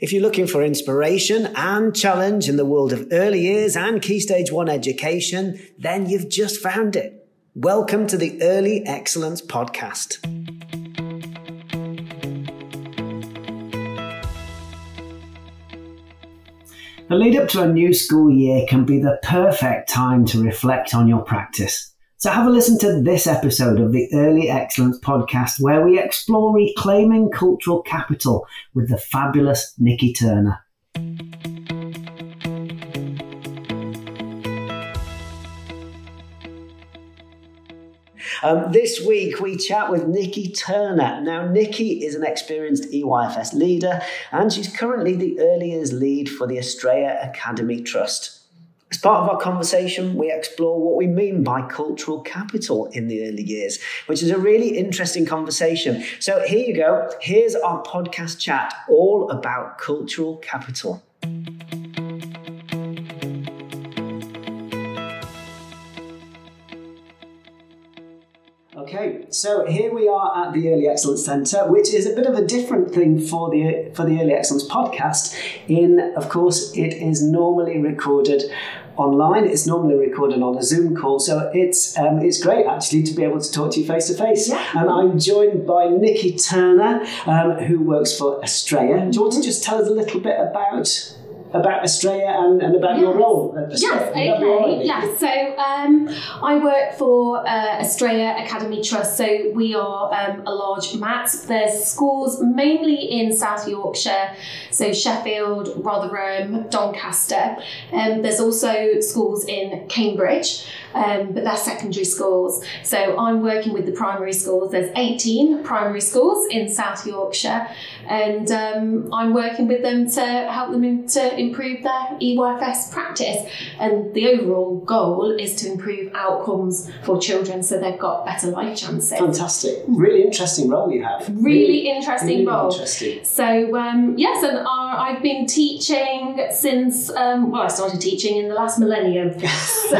If you're looking for inspiration and challenge in the world of early years and Key Stage 1 education, then you've just found it. Welcome to the Early Excellence Podcast. The lead up to a new school year can be the perfect time to reflect on your practice. So have a listen to this episode of the Early Excellence podcast where we explore reclaiming cultural capital with the fabulous Nicky Turner. Um, this week we chat with Nicky Turner. Now, Nicky is an experienced EYFS leader and she's currently the early years lead for the Astrea Academy Trust. As part of our conversation, we explore what we mean by cultural capital in the early years, which is a really interesting conversation. So here you go. Here's our podcast chat all about cultural capital. Okay, so here we are at the Early Excellence Centre, which is a bit of a different thing for the for the Early Excellence podcast. In, of course, it is normally recorded online. It's normally recorded on a Zoom call, so it's um, it's great actually to be able to talk to you face to face. And I'm joined by Nicky Turner, um, who works for Astrea. Do you want to just tell us a little bit about about Astrea and, and about yes. your role at Astrea. Yes, okay. Yes, so um, I work for uh, Astrea Academy Trust. So we are um, a large MAT. There's schools mainly in South Yorkshire, so Sheffield, Rotherham, Doncaster. Um, there's also schools in Cambridge, um, but they're secondary schools. So I'm working with the primary schools. There's 18 primary schools in South Yorkshire, and um, I'm working with them to help them to improve their EYFS practice. And the overall goal is to improve outcomes for children so they've got better life chances. Fantastic. Really interesting role you have. Really, really interesting really role. Interesting. So, um, yes, and our, I've been teaching since, um, well, I started teaching in the last millennium. so,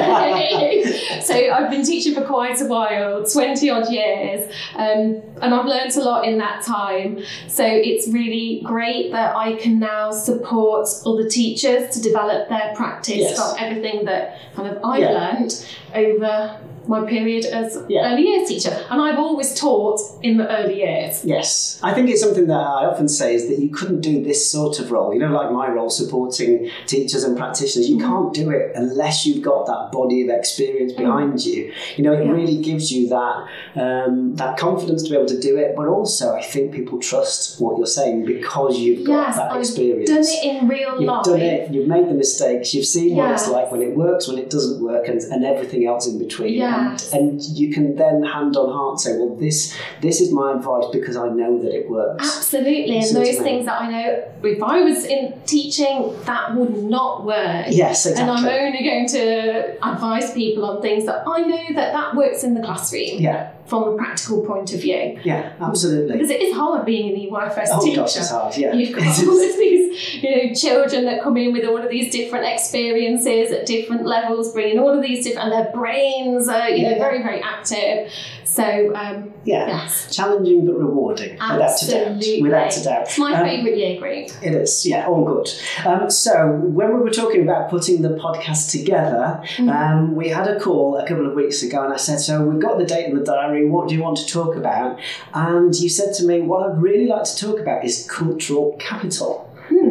so, I've been teaching for quite a while 20 odd years. Um, and I've learned a lot in that time. So, it's really great that I can now support other teachers to develop their practice yes. from everything that kind of I've learned over my period as yeah. early years teacher. And I've always taught in the early years. Yes. I think it's something that I often say is that you couldn't do this sort of role, you know, like my role supporting teachers and practitioners. You mm-hmm. can't do it unless you've got that body of experience mm-hmm. behind you. You know, it yeah. really gives you that um, that confidence to be able to do it, but also I think people trust what you're saying because you've got yes, that experience. I've done it in real you've life. Done it, you've made the mistakes, you've seen yes. what it's like when it works, when it doesn't work, and, and everything else in between. Yeah and, and you can then hand on heart say, well, this this is my advice because I know that it works. Absolutely, and those things that I know, if I was in teaching, that would not work. Yes, exactly. And I'm only going to advise people on things that I know that that works in the classroom. Yeah from a practical point of view. Yeah, absolutely. Because it is hard being an EYFS oh, teacher. Gosh, it's hard, yeah. You've got all of these, you know, children that come in with all of these different experiences at different levels, bringing all of these different, and their brains are, you yeah. know, very, very active. So um, yeah, yes. challenging but rewarding, Absolutely. without a doubt. Without a doubt, it's my um, favourite year group. It is, yeah, all good. Um, so when we were talking about putting the podcast together, mm-hmm. um, we had a call a couple of weeks ago, and I said, "So we've got the date in the diary. What do you want to talk about?" And you said to me, "What I'd really like to talk about is cultural capital."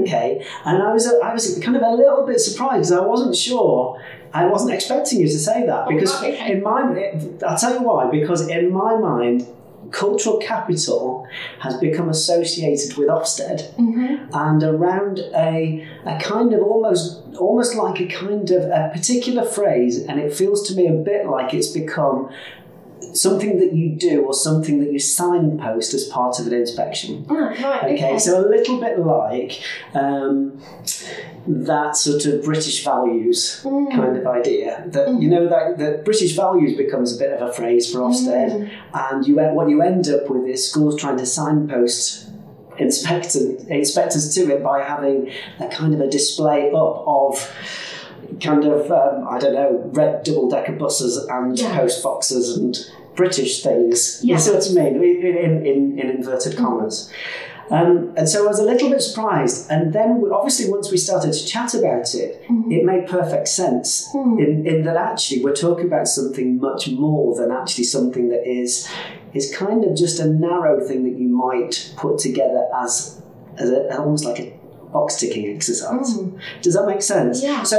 Okay, and I was I was kind of a little bit surprised because I wasn't sure I wasn't expecting you to say that oh, because oh, okay. in my I'll tell you why because in my mind cultural capital has become associated with Ofsted mm-hmm. and around a, a kind of almost almost like a kind of a particular phrase and it feels to me a bit like it's become something that you do or something that you signpost as part of an inspection. Oh, right, okay, okay, so a little bit like um, that sort of British values mm. kind of idea. That mm. you know that, that British values becomes a bit of a phrase for Ofsted, mm. and you what you end up with is schools trying to signpost inspectors inspectors to it by having a kind of a display up of kind of um, I don't know red double decker buses and yeah. post boxes and British things. Yeah. You see what I mean? In, in, in inverted commas. Um, and so I was a little bit surprised. And then, we, obviously, once we started to chat about it, Mhm. it made perfect sense Mm. in, in that actually we're talking about something much more than actually something that is is kind of just a narrow thing that you might put together as, as a, almost like a box ticking exercise. Mm. Does that make sense? Yeah. So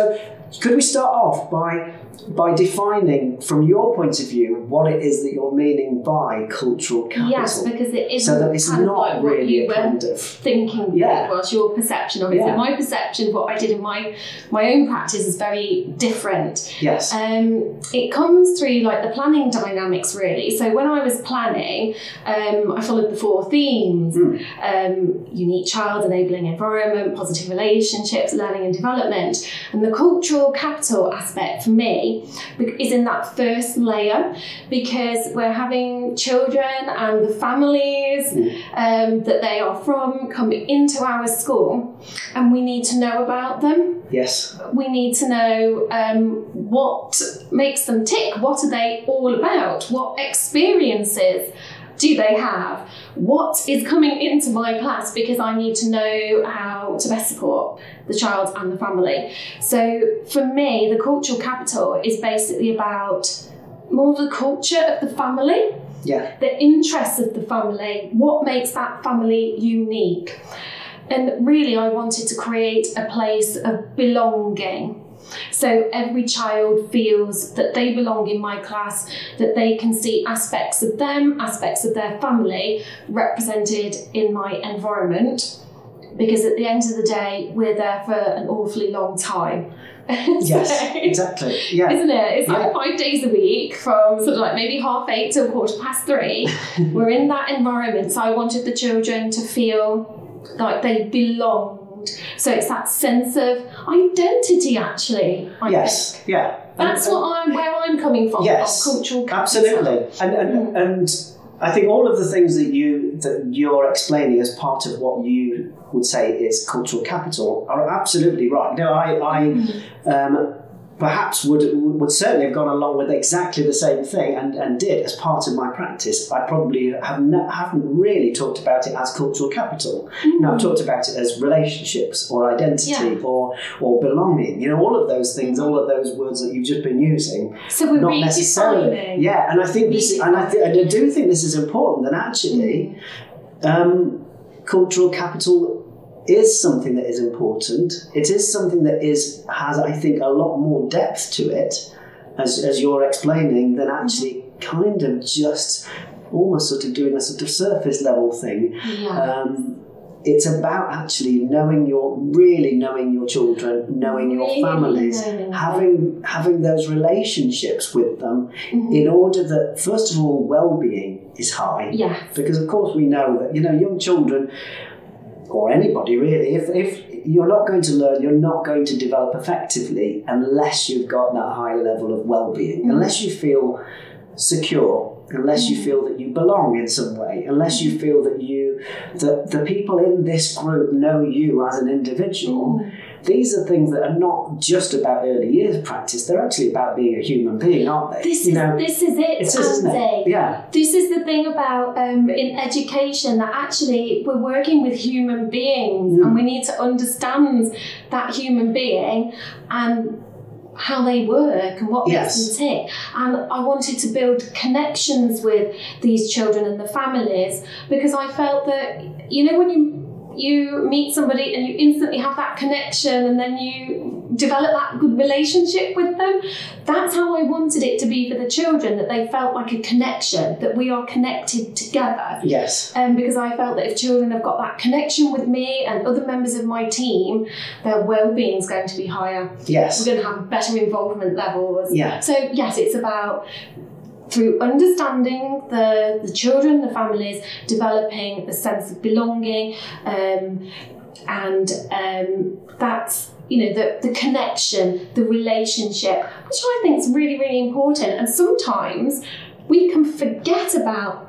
could we start off by by defining from your point of view what it is that you're meaning by cultural capital? Yes, because it isn't so that it's not like really a kind of thinking Yeah. was your perception of it. Yeah. So my perception of what I did in my my own practice is very different. yes. Um, it comes through like the planning dynamics really. So when I was planning, um, I followed the four themes: Mm. um, unique child, enabling environment, positive relationships, learning and development. And the cultural capital aspect for me is in that first layer because we're having children and the families Mm. um, that they are from come into our school, and we need to know about them yes. we need to know um, what makes them tick. What are they all about? What experiences do they have? What is coming into my class? Because I need to know how to best support the child and the family. So for me, the cultural capital is basically about more of the culture of the family Yeah. the interests of the family, what makes that family unique. And really, I wanted to create a place of belonging. So every child feels that they belong in my class, that they can see aspects of them, aspects of their family represented in my environment. Because at the end of the day, we're there for an awfully long time. Yes. Exactly. Yeah. isn't it? It's Yeah. like five days a week from sort of like maybe half eight till quarter past three. We're in that environment. So I wanted the children to feel like they belonged. So it's that sense of identity actually. I Yes. think. Yeah. That's And- what I'm where I'm coming from. Yes. cultural capital. Absolutely, and and, and I think all of the things that you that you're explaining as part of what you would say is cultural capital are absolutely right. No, I, I um, perhaps would would certainly have gone along with exactly the same thing and, and did as part of my practice. I probably have no, haven't really talked about it as cultural capital. No, I've talked about it as relationships or identity Yeah. or or belonging. You know, all of those things, all of those words that you've just been using So we're not necessarily. Yeah, and I think this, is, and I, th- and I do think this is important. That actually, um, cultural capital is something that is important. It is something that is has, I think, a lot more depth to it, as as you're explaining, than actually kind of just almost sort of doing a sort of surface level thing. Yeah. Um, it's about actually knowing your really knowing your children, knowing Really your families, knowing having having those relationships with them Mhm. in order that first of all well-being is high Yes. because of course we know that you know young children or anybody really if, if you're not going to learn you're not going to develop effectively unless you've got that high level of well-being Mm. unless you feel secure unless you Mm. feel that you belong in some way unless you feel that you that the people in this group know you as an individual Mm. These are things that are not just about early years practice they're actually about being a human being aren't they This you is know this is it, it is, isn't it? Yeah. This is the thing about um, in education that actually we're working with human beings Mm. and we need to understand that human being and how they work and what Yes. makes them tick. And I wanted to build connections with these children and the families because I felt that you know when you you meet somebody and you instantly have that connection and then you develop that good relationship with them that's how I wanted it to be for the children that they felt like a connection that we are connected together Yes. um, because I felt that if children have got that connection with me and other members of my team their well-being is going to be higher Yes. we're going to have better involvement levels Yeah. so yes it's about through understanding the, the children, the families, developing a sense of belonging, um, and um, that's you know the, the connection, the relationship, which I think is really really important. And sometimes we can forget about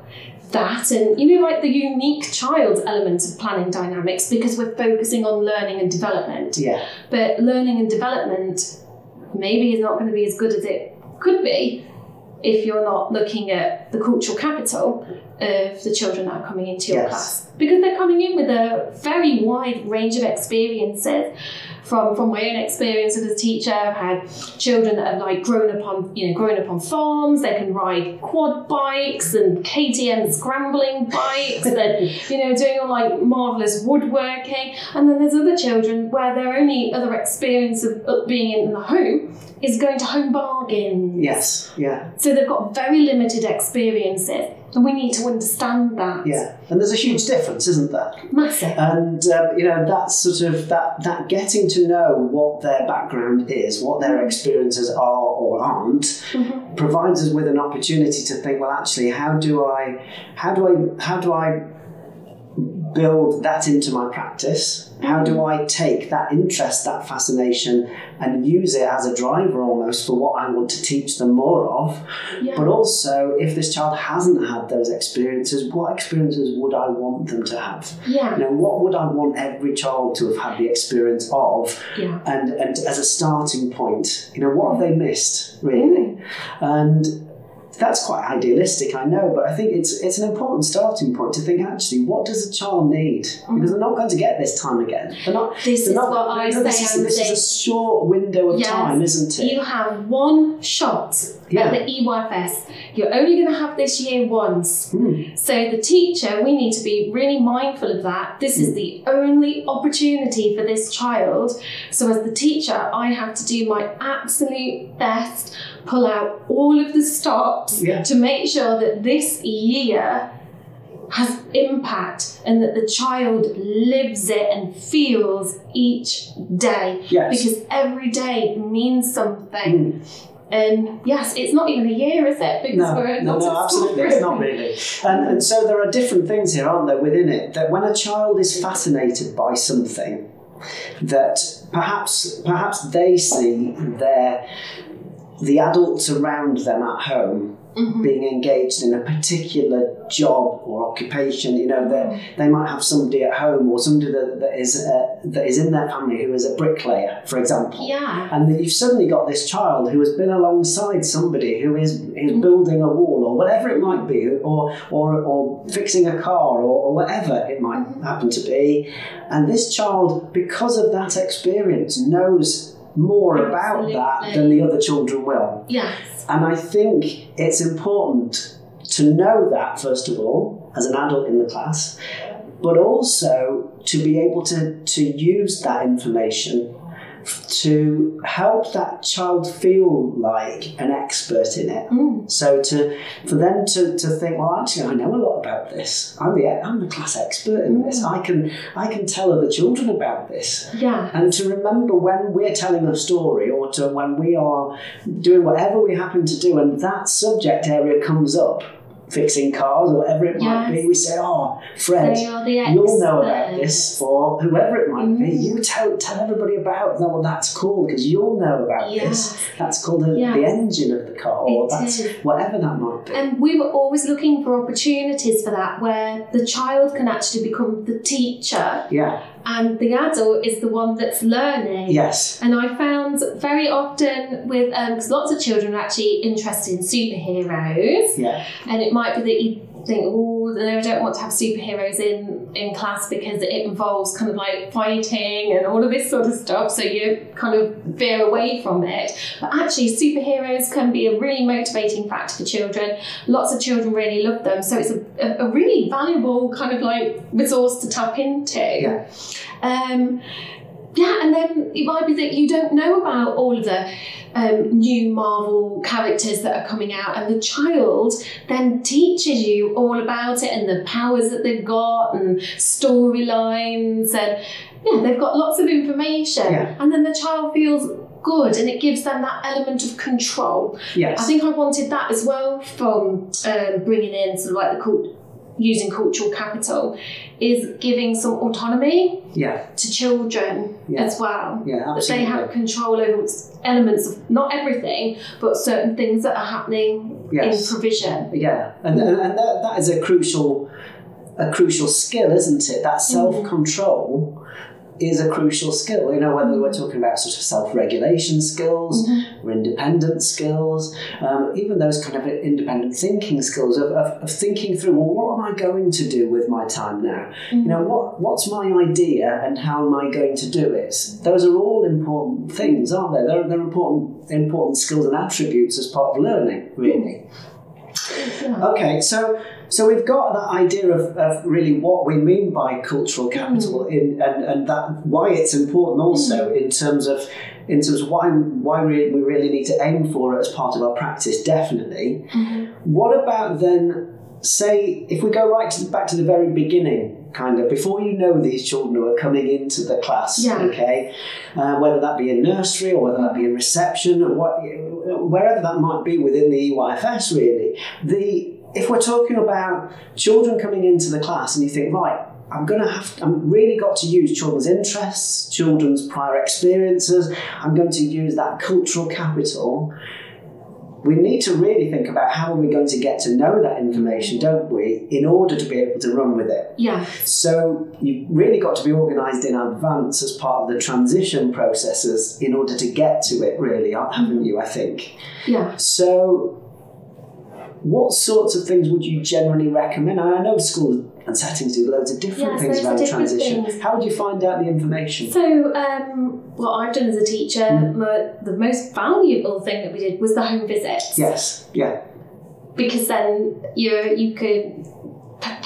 that and you know like the unique child element of planning dynamics because we're focusing on learning and development Yeah. but learning and development maybe is not going to be as good as it could be if you're not looking at the cultural capital of the children that are coming into your Yes. class. Because they're coming in with a very wide range of experiences. From from my own experience as a teacher i've had children that have like grown up on you know grown up on farms. They can ride quad bikes and ktm scrambling bikes. And you know doing all like marvelous woodworking. And then there's other children where their only other experience of of being in the home is going to home bargains. Yes, yeah, so they've got very limited experiences, and we need to understand that. yeah. And there's a huge difference, isn't there? Massive. And um, you know that sort of that that getting to know what their background is, what their experiences are or aren't, Mhm. provides us with an opportunity to think. Well, actually, how do I, how do I, how do I build that into my practice? How do I take that interest, that fascination, and use it as a driver almost for what I want to teach them more of? Yeah. But also, if this child hasn't had those experiences, what experiences would I want them to have? yeah. You know, what would I want every child to have had the experience of? Yeah. And and as a starting point, you know, what have they missed really? Mm. And that's quite idealistic, I know, but I think it's it's an important starting point to think actually, what does a child need? Because they're not going to get this time again. They're not. This they're is not, what I you know, this say, is, this is a short window of Yes. time, isn't it? You have one shot Yeah. at the EYFS. You're only going to have this year once. Hmm. So the teacher, we need to be really mindful of that. This is the only opportunity for this child. So as the teacher, I have to do my absolute best, pull out all of the stops Yeah. to make sure that this year has impact and that the child lives it and feels each day Yes. because every day means something. Hmm. And yes, it's not even a year, is it? Because No, we're no, no, absolutely, it's not really. And, and so there are different things here, aren't there, within it? That when a child is fascinated by something, that perhaps perhaps they see their the adults around them at home Mhm. being engaged in a particular job or occupation. You know, they they might have somebody at home or somebody that, that is uh, that is in their family who is a bricklayer, for example. Yeah. And then you've suddenly got this child who has been alongside somebody who is, is building a wall or whatever it might be, or, or, or fixing a car or, or whatever it might happen to be. And this child, because of that experience, knows more about that than the other children will. Yes. And I think it's important to know that, first of all, as an adult in the class, but also to be able to, to use that information to help that child feel like an expert in it. Mm. So to for them to, to think, well, actually, I know a lot about this. I'm the I'm the class expert in this. I can I can tell other children about this. Yeah. And to remember when we're telling a story or to when we are doing whatever we happen to do and that subject area comes up, fixing cars or whatever it might be, we say, Oh, Fred, you'll know about this, or whoever it might be. Mm. You tell tell everybody about that. Well, that's cool because you'll know about Yes. this. That's called the, Yes. the engine of the car, or It that's is. whatever that might be. And we were always looking for opportunities for that where the child can actually become the teacher yeah. And the adult is the one that's learning. Yes. And I found very often with, um, because lots of children are actually interested in superheroes, Yeah. and it might be that you think, oh, I don't want to have superheroes in, in class because it involves kind of like fighting and all of this sort of stuff, so you kind of veer away from it. But actually, superheroes can be a really motivating factor for children. Lots of children really love them, so it's a, a, a really valuable kind of like resource to tap into. Yeah. Um, yeah, and then it might be that you don't know about all of the um, new Marvel characters that are coming out, and the child then teaches you all about it and the powers that they've got and storylines, and yeah, they've got lots of information, Yeah. and then the child feels good and it gives them that element of control. Yes. I think I wanted that as well from um, bringing in sort of like the cult- using cultural capital is giving some autonomy yeah. to children Yeah. as well. Yeah. That they have control over elements of not everything, but certain things that are happening Yes. in provision. Yeah, and, and, and that, that is a crucial a crucial skill, isn't it? That mm-hmm. self control is a crucial skill. You know, whether we're talking about sort of self-regulation skills Mm-hmm. or independent skills, um, even those kind of independent thinking skills of, of, of thinking through, well, what am I going to do with my time now? You know, what what's my idea and how am I going to do it? Those are all important things, aren't they? They're, they're important important skills and attributes as part of learning, really. Yeah. Okay, so so we've got that idea of, of really what we mean by cultural capital mm. in and, and that why it's important also mm. in terms of in terms of why why we, we really need to aim for it as part of our practice, definitely. Mm-hmm. What about then say if we go right to the, back to the very beginning, kind of before you know these children who are coming into the class, Yeah. okay, uh, whether that be in nursery or whether that be in reception or what, wherever that might be within the EYFS, really, the if we're talking about children coming into the class and you think right. I'm gonna have. I'm really got to use children's interests, children's prior experiences. I'm going to use that cultural capital we need to really think about how are we going to get to know that information, don't we, in order to be able to run with it. Yeah. So you've really got to be organised in advance as part of the transition processes in order to get to it, really, haven't you, I think? Yeah. So what sorts of things would you generally recommend? I know schools and settings do loads of different Yes, things around transition. things. How would you find out the information? So, um, what I've done as a teacher, Mm. mo- the most valuable thing that we did was the home visits. Yes, yeah, Because then you you could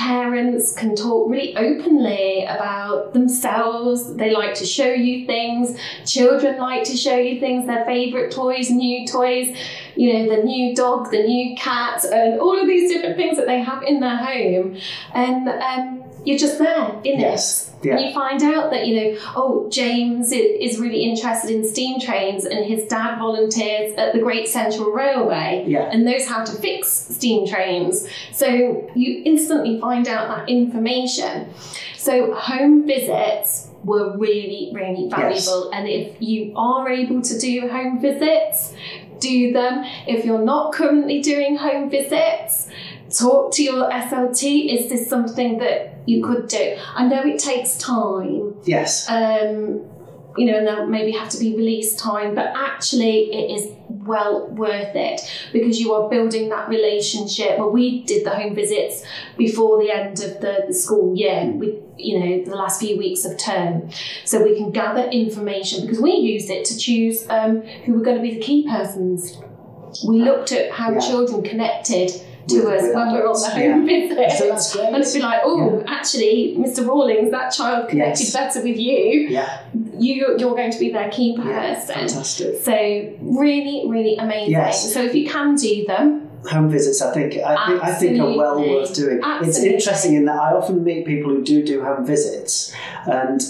parents can talk really openly about themselves. They like to show you things. Children like to show you things. Their favorite toys, new toys. You know, the new dog, the new cat, and all of these different things that they have in their home. And um, you're just there in yes, it. Yeah, And you find out that, you know, oh, James is really interested in steam trains and his dad volunteers at the Great Central Railway yeah, and knows how to fix steam trains. So you instantly find out that information. So home visits were really, really valuable. And if you are able to do home visits, do them. If you're not currently doing home visits, talk to your SLT. Is this something that you could do? I know it takes time yes, um, you know, and there maybe have to be release time, but actually it is well worth it because you are building that relationship. Well, we did the home visits before the end of the, the school year, we, you know, the last few weeks of term. So we can gather information because we used it to choose um, who were going to be the key persons. We looked at how Yeah. children connected to us when we're on the home visit. So that's great. And it'd be like, oh, actually, Mr. Rawlings, that child connected Yes. better with you. yeah, You, you're going to be their key yeah, person. fantastic. So really, really amazing. Yes. So if you can do them, home visits i think i think, I think are well worth doing it's interesting in that i often meet people who do do home visits and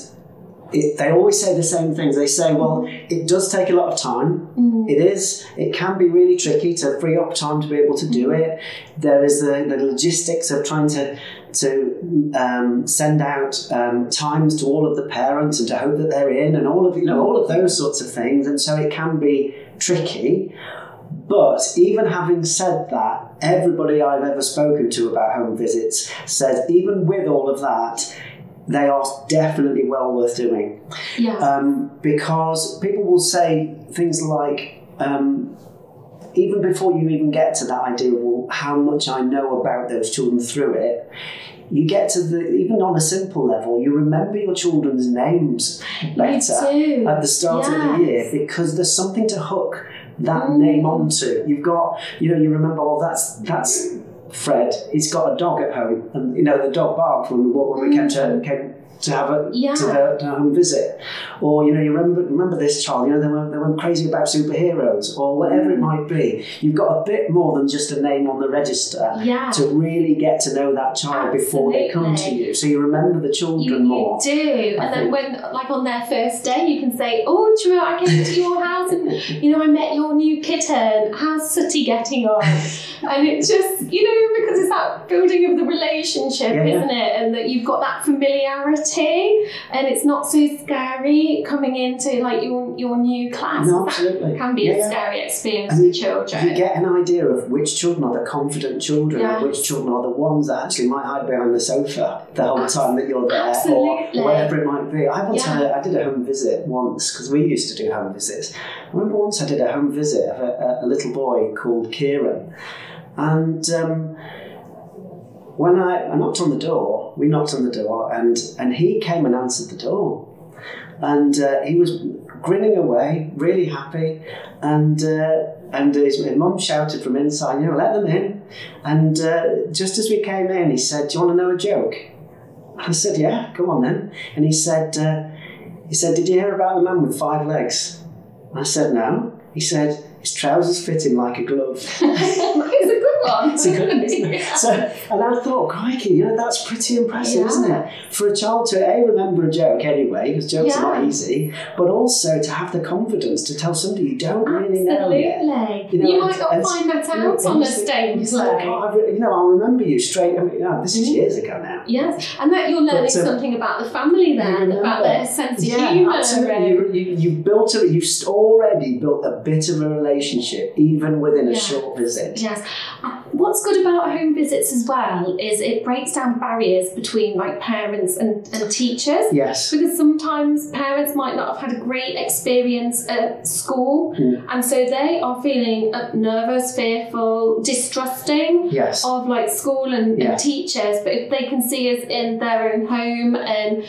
it, they always say the same things. They say well it does take a lot of time. Mm, it is. It can be really tricky to free up time to be able to do it. There is the, the logistics of trying to to um, send out um, times to all of the parents and to hope that they're in and all of you know all of those sorts of things. And so it can be tricky. But even having said that, everybody I've ever spoken to about home visits says, even with all of that, they are definitely well worth doing. yeah, Um, because people will say things like, um, even before you even get to that idea of well, how much I know about those children through it, you get to the, even on a simple level, you remember your children's names better at the start of the year because there's something to hook that Mm. name onto. You've got, you know, you remember, well, that's that's Fred. He's got a dog at home, and you know the dog barked when we when we came to came to have a Yeah. to, the, to home visit, or you know, you remember remember this child. You know, they were they were crazy about superheroes, or whatever it mm. might be. You've got a bit more than just a name on the register. Yeah. To really get to know that child before they come to you, so you remember the You, children you more. do, I and then think. when, like on their first day, you can say, "Oh, do you know, I came to your house, and you know, I met your new kitten. How's Sooty getting on?" and it's just, you know, because it's that building of the relationship, Yeah, yeah. isn't it? And that you've got that familiarity. And it's not so scary coming into like your your new class. No, That absolutely. can be Yeah, a scary experience And for You children. You get an idea of which children are the confident children Yes. and which children are the ones that actually might hide behind the sofa the whole Abs- time that you're there absolutely. or whatever it might be. I once Yeah. had I did a home visit once because we used to do home visits. I remember once I did a home visit of a, a, a little boy called Kieran and um, when I, I knocked on the door, we knocked on the door and, and he came and answered the door. And uh, he was grinning away, really happy. And uh, and his, his mum shouted from inside, you know, let them in. And uh, just as we came in, he said, "Do you want to know a joke?" I said, "Yeah, come on then." And he said, uh, "He said, did you hear about the man with five legs?" I said, "No." He said, "His trousers fit him like a glove." it's a good one, isn't it? So, and I thought, crikey, you know, that's pretty impressive, Yeah. isn't it? For a child to a remember a joke anyway, because jokes are not easy, but also to have the confidence to tell somebody you don't really know yet. You, You know, might and- not find that You know, out on a you stage you play. "Oh, I you know, I remember you straight. I mean, yeah, this is Mhm. years ago now. Yes, and that you're learning But, uh, something about the family You then, about their sense of yeah, humour. absolutely. You, you, you've built a, you've already built a bit of a relationship, even within a short visit. Yes. What's good about home visits as well is it breaks down barriers between like parents and, and teachers. Yes. Because sometimes parents might not have had a great experience at school, Mm. and so they are feeling nervous, fearful, distrusting Yes. of like school and, Yeah. and teachers. But if they can see us in their own home and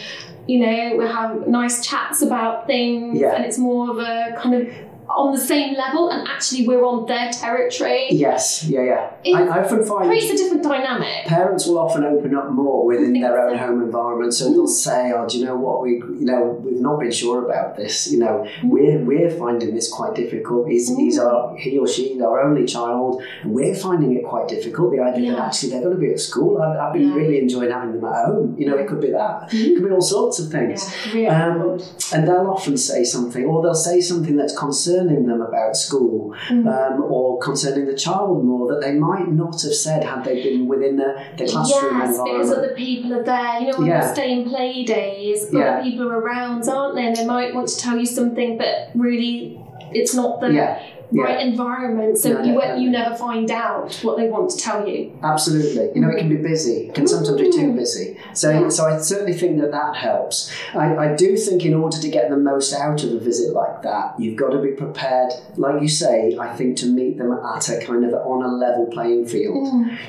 you know we have nice chats about things, Yeah. and it's more of a kind of on the same level, and actually we're on their territory. Yes. Yeah. Yeah. It I, I often find creates a different dynamic. parents will often open up more within their own so. home environment. So they'll say, "Oh, do you know what? We, you know, we've not been sure about this. You know, Mm. we're we're finding this quite difficult. He's, he's our he or she our only child, and we're finding it quite difficult. The idea that actually they're going to be at school. I've, I've been Yeah. really enjoying having them at home. You know, it could be that. It could be all sorts of things." Yeah, really Um, and they'll often say something, or they'll say something that's concerning them about school, Mm. um, or concerning the child more that they might not have said had they been within the, the classroom Yes, environment. because other people are there. You know, when Yeah. you're staying play days, Yeah. other people are around, aren't they? And they might want to tell you something, but really, it's not the yeah, right environment. So No, you you never find out what they want to tell you. absolutely. You know, it can be busy. It can sometimes be too Mm. busy. So, Yeah. so I certainly think that that helps. I, I do think in order to get the most out of a visit like that, you've got to be prepared, like you say, I think to meet them at a kind of on a level playing field.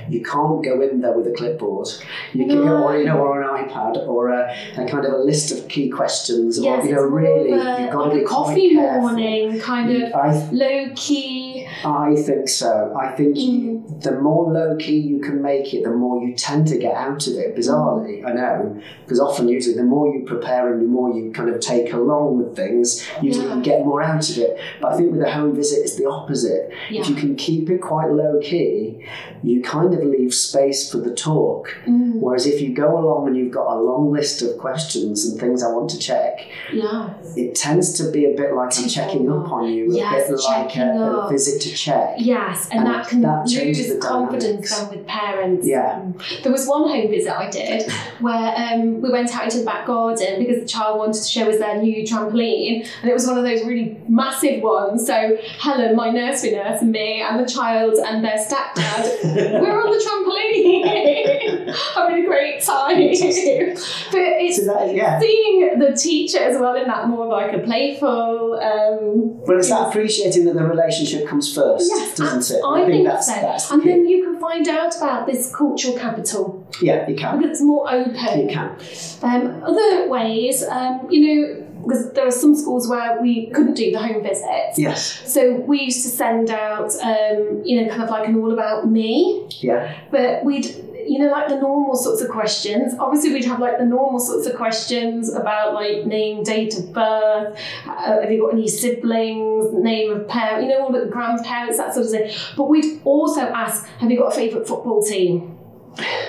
You can't go in there with a clipboard. You can, or you know, or an iPad, or a, a kind of a list of key questions, Yes, or you know, really, a, you've got like to be a coffee morning, kind of I, low key. I think so. I think Mm. the more low key you can make it, the more you tend to get out of it. Bizarrely, I know, because often usually the more you prepare and the more you kind of take along with things, usually Yeah. you get more out of it. But I think with a home visit, it's the opposite. Yeah. If you can keep it quite low key, you kind of leave space for the talk. Mm, Whereas if you go along and you've got a long list of questions and things I want to check, yeah. it tends to be a bit like I'm checking up on you, a bit like a, a visit to check. Yes, and, And that can that lose the confidence then with parents. Yeah. Mm. There was one home visit I did where um, we went out into the back garden because the child wanted to show us their new trampoline, and it was one of those really massive ones. So Helen, my nursery nurse, and me, and the child and their stepdad, we're on the trampoline, having a great time. but it's So that, yeah. seeing the teacher as well in that more like a playful. Um, But it's that appreciating that the relationship comes first, Yes, doesn't it? I, think, that's so. that's the and key. then you can find out about this cultural capital yeah, you can. because it's more open. You can. Um, other ways, um, you know, because there are some schools where we couldn't do the home visits. Yes. So we used to send out, um, you know, kind of like an all about me, Yeah. but we'd, you know, like the normal sorts of questions. Obviously, we'd have like the normal sorts of questions about like name, date of birth, uh, have you got any siblings, name of parent, you know, all the grandparents, that sort of thing. But we'd also ask, have you got a favourite football team?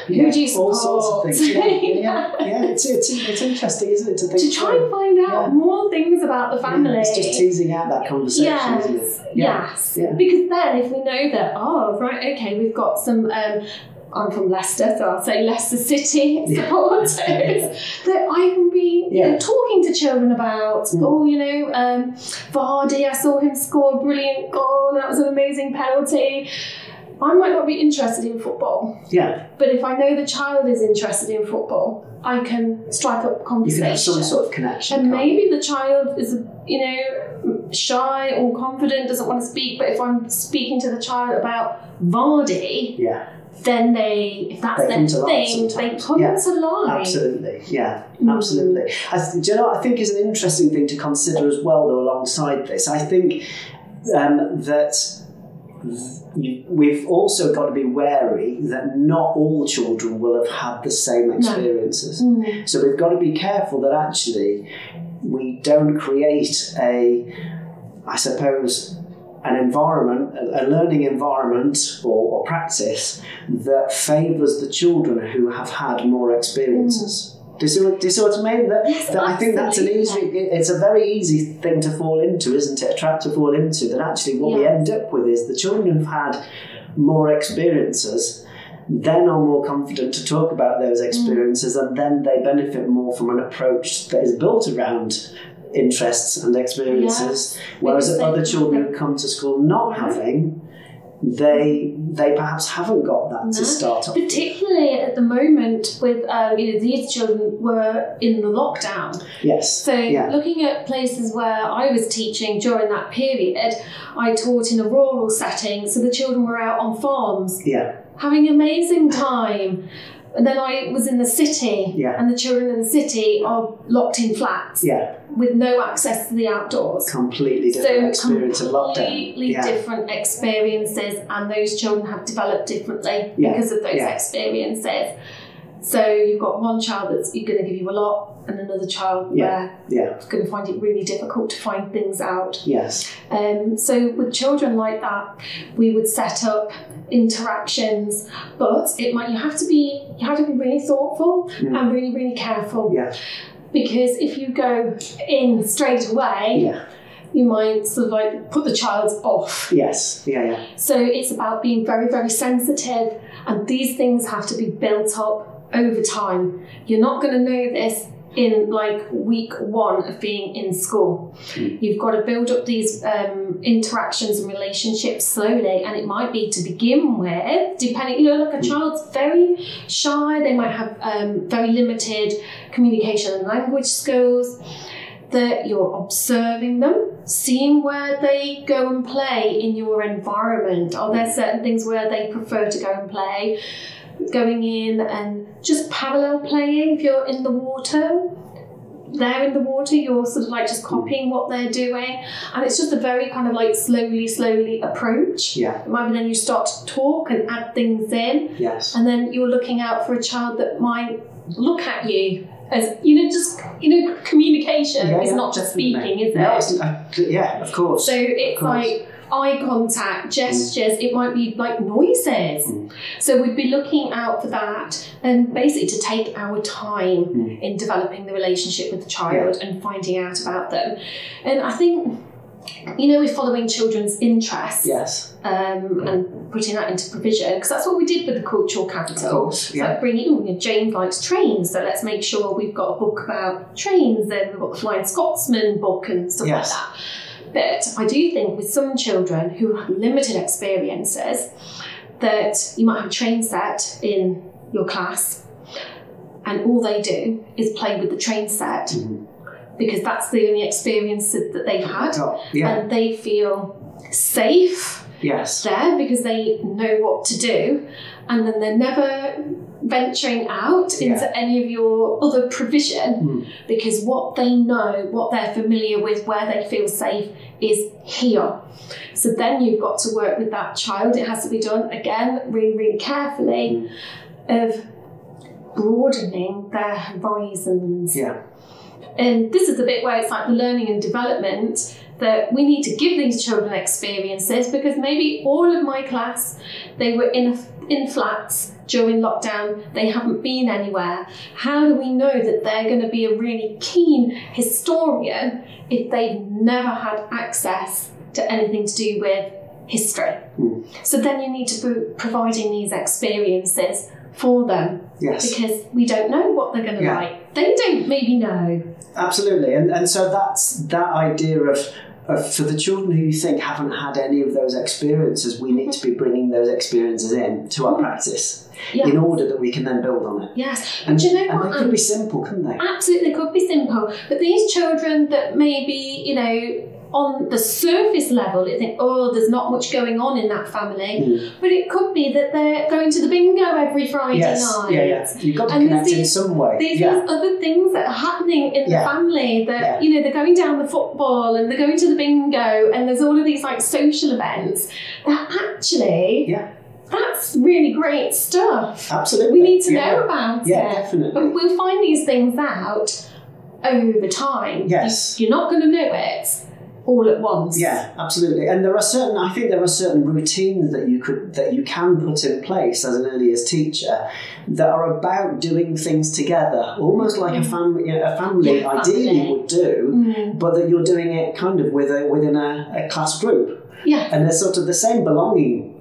yeah. Who do you support? All sorts of things. Yeah, yeah, yeah. yeah. It's, it's, it's interesting, isn't it, to think To try through. and find out Yeah. more things about the Yeah, family. It's just teasing out that conversation, Yes, isn't it? Yeah. yes. Yeah. Because then, if we know that, oh, right, okay, we've got some um, I'm from Leicester, so I'll say Leicester City supporters, that I can be you know, talking to children about, Mm. oh, you know, um, Vardy, I saw him score a brilliant goal, that was an amazing penalty. I might not be interested in football, Yeah, but if I know the child is interested in football, I can strike up conversation. you can have some sort of connection. And maybe the child is, you know, shy or confident, doesn't want to speak. But if I'm speaking to the child about Vardy, Yeah, then they, if that's They their come to life thing, they come Yeah, to life. absolutely. Yeah, Mm. absolutely. I th- do you know what I think is an interesting thing to consider as well, though, alongside this? I think um, that we've also got to be wary that not all children will have had the same experiences. Mm. So we've got to be careful that actually we don't create a, I suppose, an environment, a learning environment or, or practice that favours the children who have had more experiences. Do you, see what, do you see what I mean? That, Yes, that I think that's an easy, it's a very easy thing to fall into, isn't it? A trap to fall into. That actually what we end up with is the children who've had more experiences then are more confident to talk about those Mm. experiences and then they benefit more from an approach that is built around interests and experiences whereas other children who come to school not having they they perhaps haven't got that No. to start off with. Particularly at the moment, with um, you know these children were in the lockdown. yes So yeah looking at places where I was teaching during that period, I taught in a rural setting, so the children were out on farms yeah having amazing time. And then I was in the city, Yeah. and the children in the city are locked in flats yeah with no access to the outdoors. completely different So experience of lockdown completely yeah different experiences, and those children have developed differently because of those experiences. So you've got one child that's going to give you a lot, and another child Yeah. where yeah it's going to find it really difficult to find things out. yes Um, so with children like that, we would set up interactions, but it might you have to be you have to be really thoughtful Mm. and really really careful yeah because if you go in straight away, yeah you might sort of like put the child off. yes yeah yeah So it's about being very very sensitive, and these things have to be built up over time. You're not going to know this in like week one of being in school. Mm. You've got to build up these um, interactions and relationships slowly, and it might be to begin with, depending, you know, like a child's very shy, they might have um, very limited communication and language skills. That you're observing them, seeing where they go and play in your environment. Are there certain things where they prefer to go and play? Going in and just parallel playing if you're in the water, they're in the water, you're sort of like just copying what they're doing. And it's just a very kind of like slowly, slowly approach. yeah It might be then you start to talk and add things in, yes and then you're looking out for a child that might look at you as, you know, just, you know, communication Yeah, is yeah, not just speaking, is it? No, uh, yeah of course So it's course. like eye contact, gestures, it might be like noises. Mm. So we'd be looking out for that and basically to take our time Mm. in developing the relationship with the child and finding out about them. And I think, you know, we're following children's interests yes um, and putting that into provision because that's what we did with the cultural of capital. course yeah like bringing, oh, you know, Jane likes trains, so let's make sure we've got a book about trains. Then we've got the Flying Scotsman book and stuff Yes. like that. But I do think with some children who have limited experiences, that you might have a train set in your class, and all they do is play with the train set Mhm. because that's the only experience that that they've had, Oh, yeah. And they feel safe yes. there because they know what to do and then they're never venturing out into any of your other provision Mm. because what they know what they're familiar with where they feel safe is here. So then you've got to work with that child. It has to be done again really really carefully of broadening their horizons. Yeah. And this is the bit where it's like the learning and development that we need to give these children experiences because maybe all of my class they were in in flats during lockdown they haven't been anywhere how do we know that they're going to be a really keen historian if they've never had access to anything to do with history. Mm. So then you need to be providing these experiences for them Yes. because we don't know what they're going to Yeah. like. They don't maybe know. Absolutely, and and so that's that idea of. For the children who you think haven't had any of those experiences, we need to be bringing those experiences in to our practice Yeah. in order that we can then build on it. Yes. And, do you know what? they could be um, simple, couldn't they? Absolutely, could be simple. But these children that maybe, you know, on the surface level, you think, oh, there's not much going on in that family. Mm. But it could be that they're going to the bingo every Friday Yes, night. yeah, yeah. You've got to And connect there's in some way. There's yeah, these other things that are happening in Yeah. the family that, Yeah. you know, they're going down the football and they're going to the bingo and there's all of these like social events that actually, Yeah. that's really great stuff. absolutely. We need to yeah. know about Yeah, it. definitely. But we'll find these things out over time. Yes. You're not going to know it all at once. Yeah, absolutely. And there are certain I think there are certain routines that you could that you can put in place as an early years teacher that are about doing things together, almost like a family a family Yeah, ideally family. would do, Mm, but that you're doing it kind of with a, within a, a class group. yeah. And there's sort of the same belonging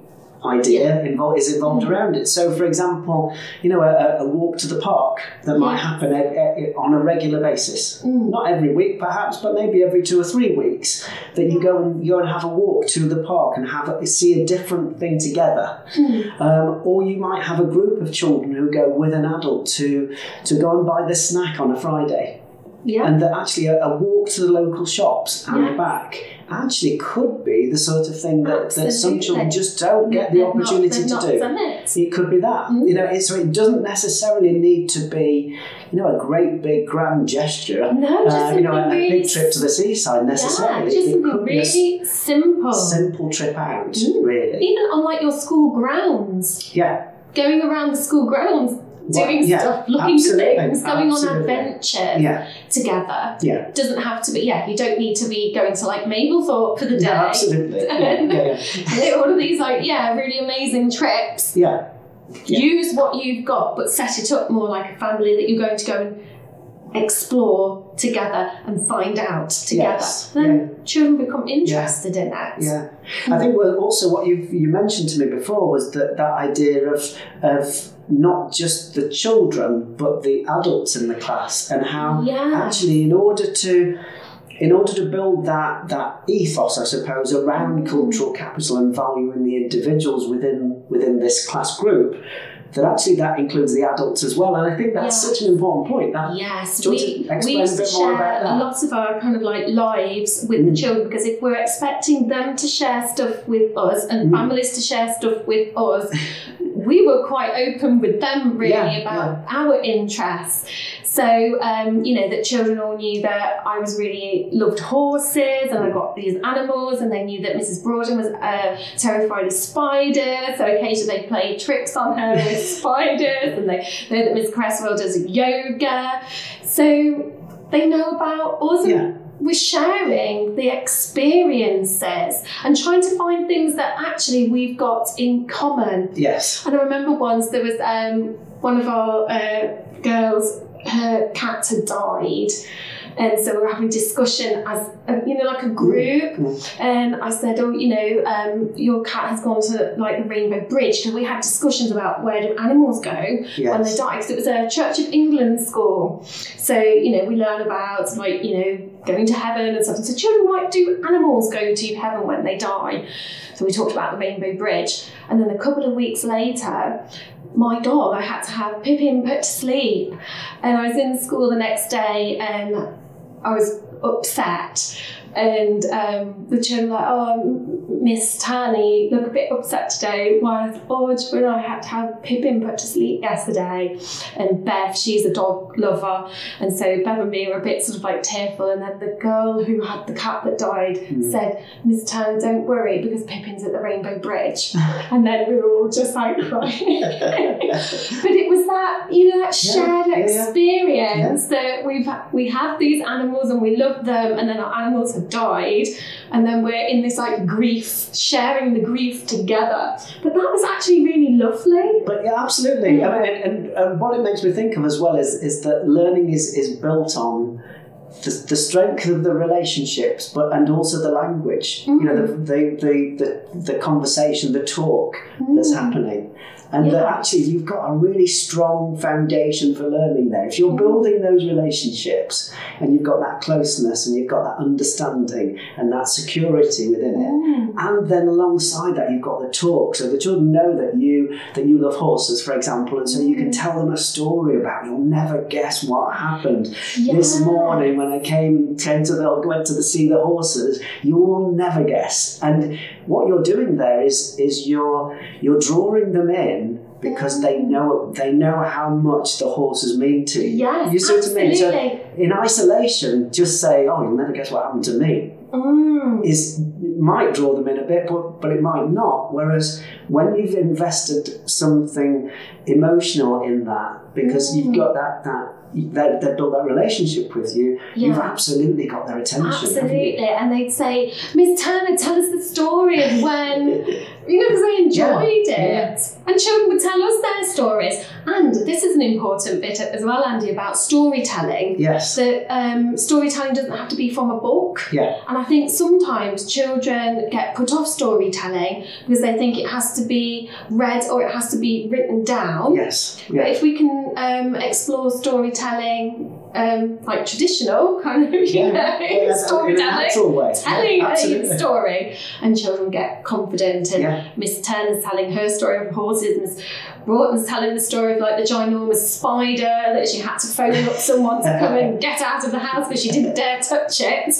idea involved is involved Mm. around it. So, for example, you know, a, a walk to the park that might happen a, a, on a regular basis. Mm. Not every week, perhaps, but maybe every two or three weeks. That you go and you go and have a walk to the park and have a, see a different thing together. Mm. Um, or you might have a group of children who go with an adult to to go and buy the snack on a Friday Yeah. and that actually a, a walk to the local shops and Yes. back actually could be the sort of thing that, that some children just don't get the They've not- opportunity they've to not do. it. It could be that, Mm. you know. It, so it doesn't necessarily need to be, you know, a great big grand gesture. No, just Uh, you know, a, a really big trip to the seaside necessarily. Yeah, just it could be a s- really simple. simple trip out, Mm. really. Even on like your school grounds, Yeah, going around the school grounds, Doing yeah, stuff, looking for things, going absolutely. on adventure yeah, together. yeah. Doesn't have to be. Yeah, you don't need to be going to like Mablethorpe for the day. No, absolutely. Yeah, yeah, yeah. All of these like yeah, really amazing trips. yeah. Yeah. Use what you've got, but set it up more like a family that you're going to go and explore together and find out together. Yes, Then children become interested in it. Yeah, I think well, also what you you mentioned to me before was that that idea of of not just the children but the adults in the class and how Yeah. actually in order to in order to build that that ethos, I suppose, around Mm. cultural capital and valuing the individuals within within this class group, that actually that includes the adults as well. And I think that's Yeah. such an important point. That Yes, Do you want we, we used a to share that? lots of our kind of like lives with the Mm. children because if we're expecting them to share stuff with us and Mm. families to share stuff with us, we were quite open with them really Yeah, about our interests. So, um, you know, that children all knew that I was really loved horses and I got these animals, and they knew that Mrs. Broughton was uh, terrified of spiders. So, occasionally they played tricks on her with spiders, and they know that Miss Cresswell does yoga. So, they know about us. Yeah. We're sharing the experiences and trying to find things that actually we've got in common. yes, And I remember once there was um, one of our uh, girls, her cat had died. And so we were having discussion as, a, you know, like a group. Mm. And I said, oh, you know, um, your cat has gone to like the Rainbow Bridge. Because we had discussions about where do animals go when they die. Because it was a Church of England school. So, you know, we learn about like, you know, going to heaven and stuff. And so children like, do animals go to heaven when they die? So we talked about the Rainbow Bridge. And then a couple of weeks later, my dog, I had to have Pippin put to sleep. And I was in school the next day and I was upset. And um, the children were like, oh, Miss Turner, look a bit upset today. Why? Oh, Jabun, I had to have Pippin put to sleep yesterday. And Bev, she's a dog lover. And so Bev and me were a bit sort of like tearful. And then the girl who had the cat that died Mm. said, Miss Turner, don't worry because Pippin's at the Rainbow Bridge. and then we were all just like crying. but it was that, you know, that shared yeah, yeah. experience that we've we have these animals and we love them and then our animals have died and then we're in this like grief, sharing the grief together. But that was actually really lovely. But yeah, absolutely. I mean, and, and, what it makes me think of as well is is that learning is is built on the, the strength of the relationships, but and also the language. You know, the mm. the, the the the conversation, the talk that's mm. happening, and that actually you've got a really strong foundation for learning there. If you're building those relationships and you've got that closeness and you've got that understanding and that security within it, Mm. and then alongside that you've got the talk so the children know that you that you love horses for example and so you can tell them a story about you'll never guess what happened. This morning when i came came to the went to the see the horses you will never guess. And what you're doing there is is you're you're drawing them in because they know they know how much the horses mean to you Yes, you see what i mean so absolutely. in isolation just say oh you'll never guess what happened to me Mm. is might draw them in a bit, but but it might not. Whereas when you've invested something emotional in that, because Mm. you've got that that they they built that relationship with you, you've absolutely got their attention. Absolutely, and they'd say, Miss Turner, tell us the story of when, you know, because they enjoyed Yeah, it. And children would tell us their stories. And this is an important bit as well, Andy, about storytelling. Yes. That um, storytelling doesn't have to be from a book. Yeah. And I think sometimes children get put off storytelling because they think it has to be read or it has to be written down. Yes. But if we can um, explore storytelling um, like traditional kind of, you Yeah. know, Yeah, In storytelling, telling Yeah, a story, and children get confident. And Yeah. Miss Turner's telling her story of horses, Miss Broughton's telling the story of like the ginormous spider that she had to phone up someone to come and get out of the house because she didn't dare touch it.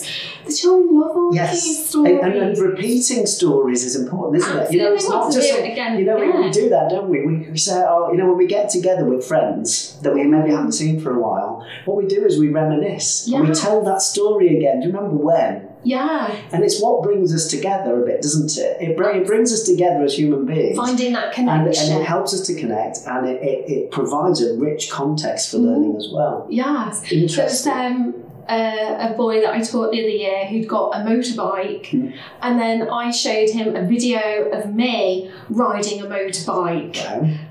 The children love all these Yes. stories. And, and, and repeating stories is important, isn't it? You know, it's not just it again You know, we, we do that, don't we? we? We say, oh, you know, when we get together with friends that we maybe haven't seen for a while, what we do is we reminisce. And we tell that story again. Do you remember when? Yeah, And it's what brings us together a bit, doesn't it? It, bring, it brings us together as human beings. finding that and, connection. and it helps us to connect and it, it, it provides a rich context for learning as well. Yes. Interesting. um, a, a boy that I taught the other year who'd got a motorbike, Hmm. and then I showed him a video of me riding a motorbike.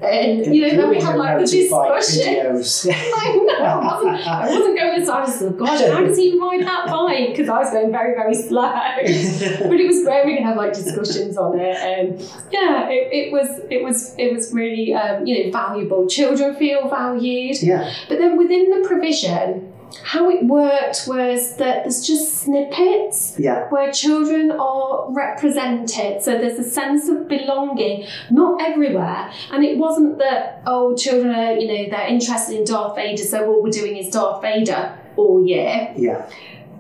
And you know, then we had like the discussion. I know, I wasn't, I wasn't going as fast as the gosh, how does he ride that bike? Because I was going very, very slow. but it was great. We could have like discussions on it, and yeah, it, it was it was it was really um, you know valuable. Children feel valued. yeah, But then within the provision, how it worked was that there's just snippets yeah, where children are represented. So there's a sense of belonging, not everywhere. And it wasn't that, oh, children are, you know, they're interested in Darth Vader, so all we're doing is Darth Vader all year. yeah,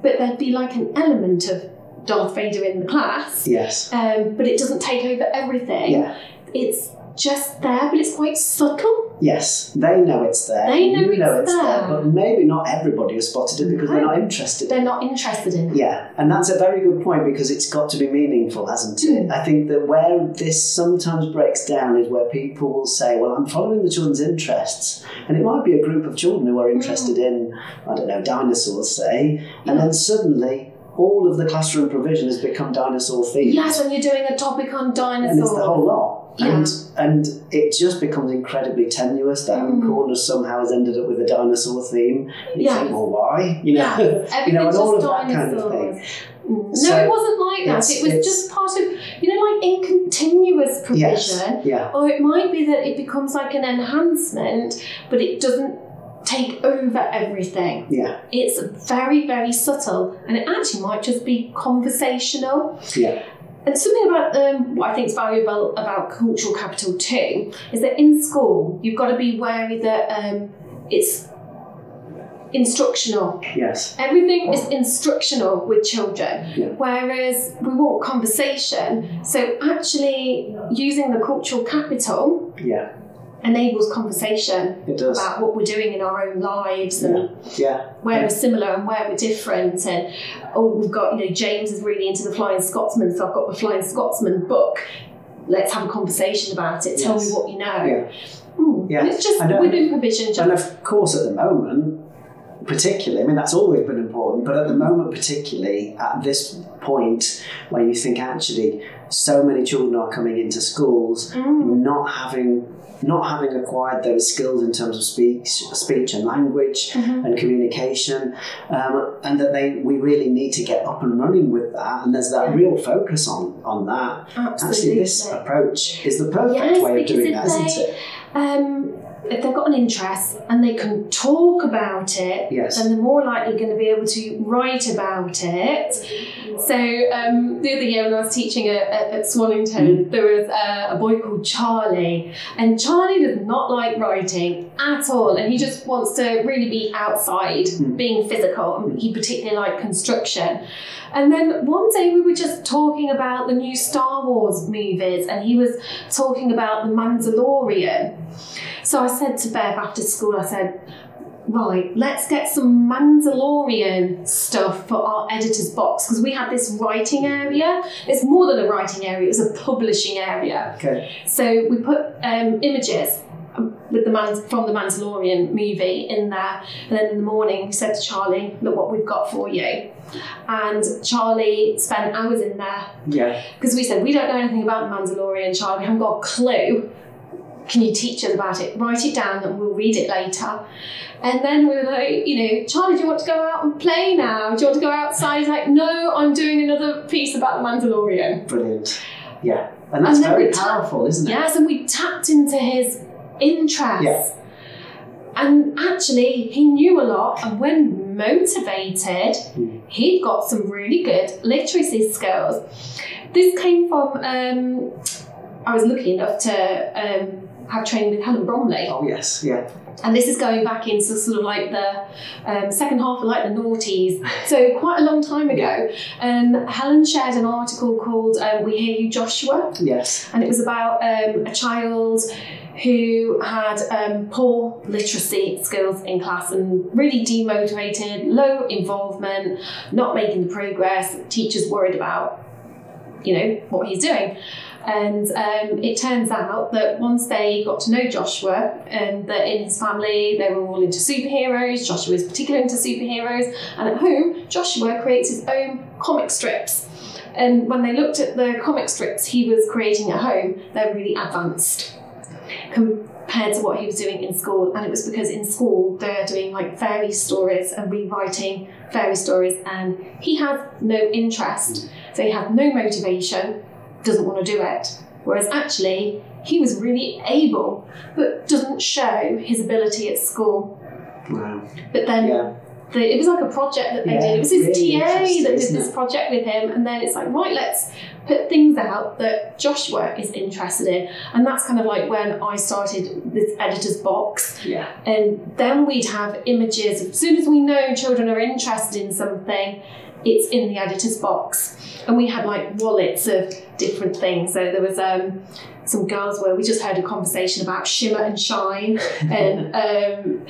But there'd be like an element of Darth Vader in the class, yes, um, but it doesn't take over everything. yeah. It's just there, but it's quite subtle. Yes, they know it's there. They know you know it's it's there. there. but maybe not everybody has spotted it because they're not interested. They're not interested in it. Yeah, and that's a very good point because it's got to be meaningful, hasn't it? Mm. I think that where this sometimes breaks down is where people will say, Well, I'm following the children's interests. And it might be a group of children who are interested in, I don't know, dinosaurs, say, and then suddenly all of the classroom provision has become dinosaur themed. Yes, and you're doing a topic on dinosaurs. And it's the whole lot. Yeah. And and it just becomes incredibly tenuous. that Mm. corner somehow has ended up with a dinosaur theme. You Yeah. think, well, why? You know, Yeah, you everything's know, and just all of dinosaurs. that kind of thing. Mm. So no, it wasn't like that. It was just part of, you know, like in continuous provision. Yes. Yeah. Or it might be that it becomes like an enhancement, but it doesn't take over everything. Yeah. It's very, very subtle, and it actually might just be conversational. Yeah. And something about um, what I think is valuable about cultural capital too is that in school you've got to be wary that um, it's instructional. Yes. Everything is instructional with children, Yeah. whereas we want conversation. So actually, using the cultural capital Yeah. Enables conversation It does. about what we're doing in our own lives and Yeah. where Yeah. we're similar and where we're different. And oh, we've got you know James is really into the Flying Scotsman, so I've got the Flying Scotsman book. Let's have a conversation about it. Tell me what you know. Yeah. Mm. Yeah. And it's just know- within provision. Just, And of course, at the moment, particularly, I mean, that's always been important, but at the moment, particularly at this point where you think actually so many children are coming into schools Mm. not having not having acquired those skills in terms of speech, speech and language Mhm. and communication, um, and that they we really need to get up and running with that. And there's that Yeah. real focus on on that. Absolutely. Actually, this approach is the perfect Yes, way of doing that, isn't it? Um, if they've got an interest and they can talk about it, Yes. then they're more likely going to be able to write about it. So um, the other year when I was teaching at, at, at Swannington, there was a, a boy called Charlie, and Charlie does not like writing at all, and he just wants to really be outside, Mm. being physical. He particularly liked construction. And then one day we were just talking about the new Star Wars movies, and he was talking about the Mandalorian. So I said to Bev after school, I said, right, let's get some Mandalorian stuff for our editor's box because we had this writing area. It's more than a writing area, it was a publishing area. Okay. So we put um, images with the man from the Mandalorian movie in there, and then in the morning we said to Charlie, "Look what we've got for you." And Charlie spent hours in there Yeah. because we said we don't know anything about the Mandalorian. Charlie, we haven't got a clue. Can you teach us about it? Write it down, and we'll read it later. And then we were like, you know, Charlie, do you want to go out and play now? Do you want to go outside? He's like, no, I'm doing another piece about the Mandalorian. Brilliant. Yeah. And that's And very ta- powerful, isn't it? Yes, and we tapped into his interest. Yeah. And actually, he knew a lot, and when motivated, he'd got some really good literacy skills. This came from, um, I was lucky enough to um, have training with Helen Bromley, Oh yes, yeah. and this is going back into sort of like the um, second half of like the noughties, so quite a long time ago. And Helen shared an article called um, "We Hear You, Joshua," Yes. and it was about um, a child who had um, poor literacy skills in class and really demotivated, low involvement, not making the progress. Teachers worried about, you know, what he's doing. And um, it turns out that once they got to know Joshua, and that in his family they were all into superheroes, Joshua is particularly into superheroes, and at home, Joshua creates his own comic strips. And when they looked at the comic strips he was creating at home, they're really advanced compared to what he was doing in school. And it was because in school they're doing like fairy stories and rewriting fairy stories, and he has no interest. So he had no motivation, doesn't want to do it. Whereas actually, he was really able, but doesn't show his ability at school. Wow. But then Yeah. The, it was like a project that they Yeah, did. It was his really TA that did this project with him, and then it's like, right, let's put things out that Joshua is interested in, and that's kind of like when I started this editor's box, Yeah. and then we'd have images. As soon as we know children are interested in something, it's in the editor's box, and we had like wallets of different things. So there was um, some girls where we just heard a conversation about shimmer and shine, and um,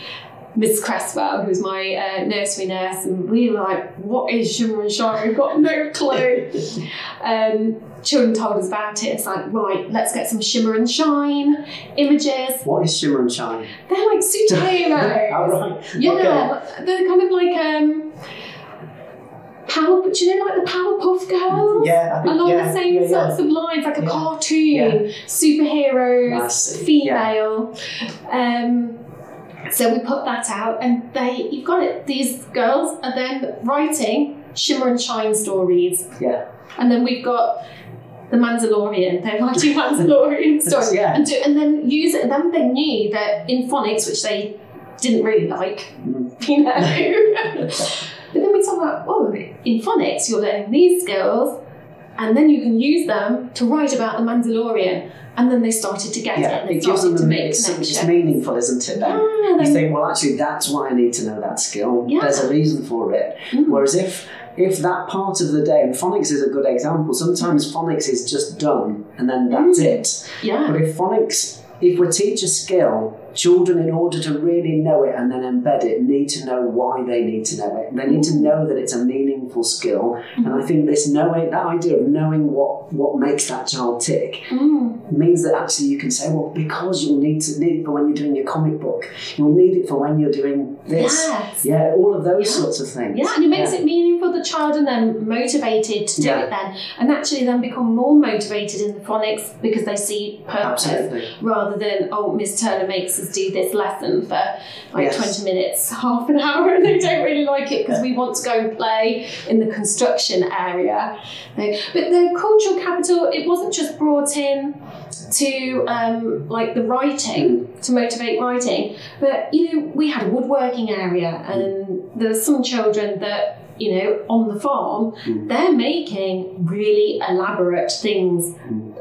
Miss Cresswell, who's my uh, nursery nurse, and we were like, "What is shimmer and shine? We've got no clue." um, children told us about it. It's like, right, let's get some shimmer and shine images. What is Shimmer and Shine? They're like superheroes. oh, right. Yeah, Okay. they're kind of like um, power. Do you know like the Powerpuff Girls? Yeah, I think, Along yeah, the same yeah, yeah. sorts of lines, like a Yeah. cartoon, Yeah. superheroes, female. Um, so we put that out, and they, you've got it. These girls are then writing shimmer and shine stories, Yeah. and then we've got the Mandalorian. They're writing Mandalorian stories, Yeah. and do, and then use it. And then they knew that in phonics, which they didn't really like, Mm. you know. but then we talk about, oh, in phonics, you're learning these skills, and then you can use them to write about the Mandalorian. And then they started to get it, Yeah, and they it gives started them to make it's, it's meaningful, isn't it? Then Yeah, you think, well, actually, that's why I need to know that skill. Yeah. There's a reason for it. Mm. Whereas if if that part of the day, and phonics is a good example. Sometimes phonics is just done, and then that's Mm. it. yeah. But if phonics, if we teach a skill, children, in order to really know it and then embed it, need to know why they need to know it. They need to know that it's a meaningful skill. And I think this knowing, that idea of knowing what, what makes that child tick, Mm. means that actually you can say, well, because you'll need to need it for when you're doing your comic book, you'll need it for when you're doing this. Yes. Yeah, all of those Yeah. sorts of things. Yeah, and it makes Yeah. it meaningful for the child and then motivated to do Yeah. it then. And actually then become more motivated in the phonics because they see purpose Absolutely. rather than, oh, Miss Turner makes us do this lesson for like Yes. 20 minutes, half an hour, and they don't really like it because we want to go and play in the construction area. But the cultural capital, it wasn't just brought in to um, like the writing, to motivate writing, but you know, we had a woodworking area and there were some children that you know, on the farm, Mm. they're making really elaborate things,